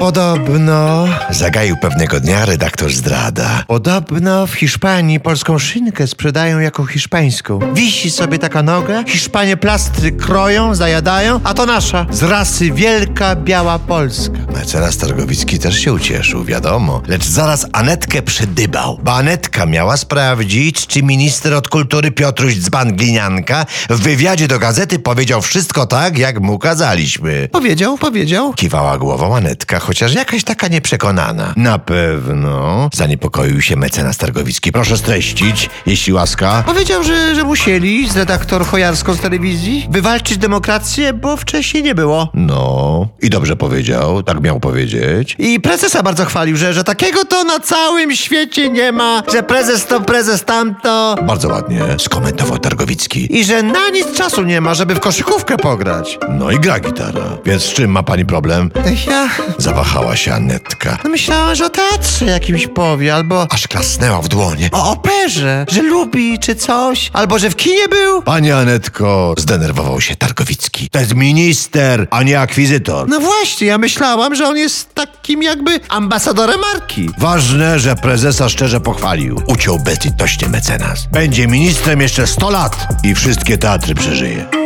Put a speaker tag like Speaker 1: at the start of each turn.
Speaker 1: Podobno, zagaił pewnego dnia redaktor zdrada. Podobno w Hiszpanii polską szynkę sprzedają jako hiszpańską. Wisi sobie taka noga, Hiszpanie plastry kroją, zajadają, a to nasza, z rasy wielka, biała Polska. Mecenas Targowicki też się ucieszył, wiadomo. Lecz zaraz Anetkę przydybał, bo Anetka miała sprawdzić, czy minister od kultury Piotruś Dzban-Glinianka w wywiadzie do gazety powiedział wszystko tak, jak mu kazaliśmy. Powiedział, powiedział. Kiwała głową Anetka, chociaż jakaś taka nieprzekonana. Na pewno. Zaniepokoił się mecenas Targowicki. Proszę streścić, jeśli łaska. Powiedział, że, że musieli z redaktor Chojarską z telewizji wywalczyć demokrację, bo wcześniej nie było. No, i dobrze powiedział, tak miał powiedzieć. I prezesa bardzo chwalił, że, że takiego to na całym świecie nie ma, że prezes to, prezes tamto. Bardzo ładnie skomentował Targowicki. I że na nic czasu nie ma, żeby w koszykówkę pograć. No i gra gitara. Więc z czym ma pani problem? Ja... Zawahała się Anetka. No myślałam, że o teatrze jakimś powie, albo... Aż klasnęła w dłonie. O operze, że lubi, czy coś. Albo, że w kinie był. Pani Anetko, zdenerwował się Targowicki. To jest minister, a nie akwizytor. No właśnie, ja myślałam, że on jest takim jakby ambasadorem marki. Ważne, że prezesa szczerze pochwalił. Uciął bezlitośnie mecenas. Będzie ministrem jeszcze 100 lat i wszystkie teatry przeżyje.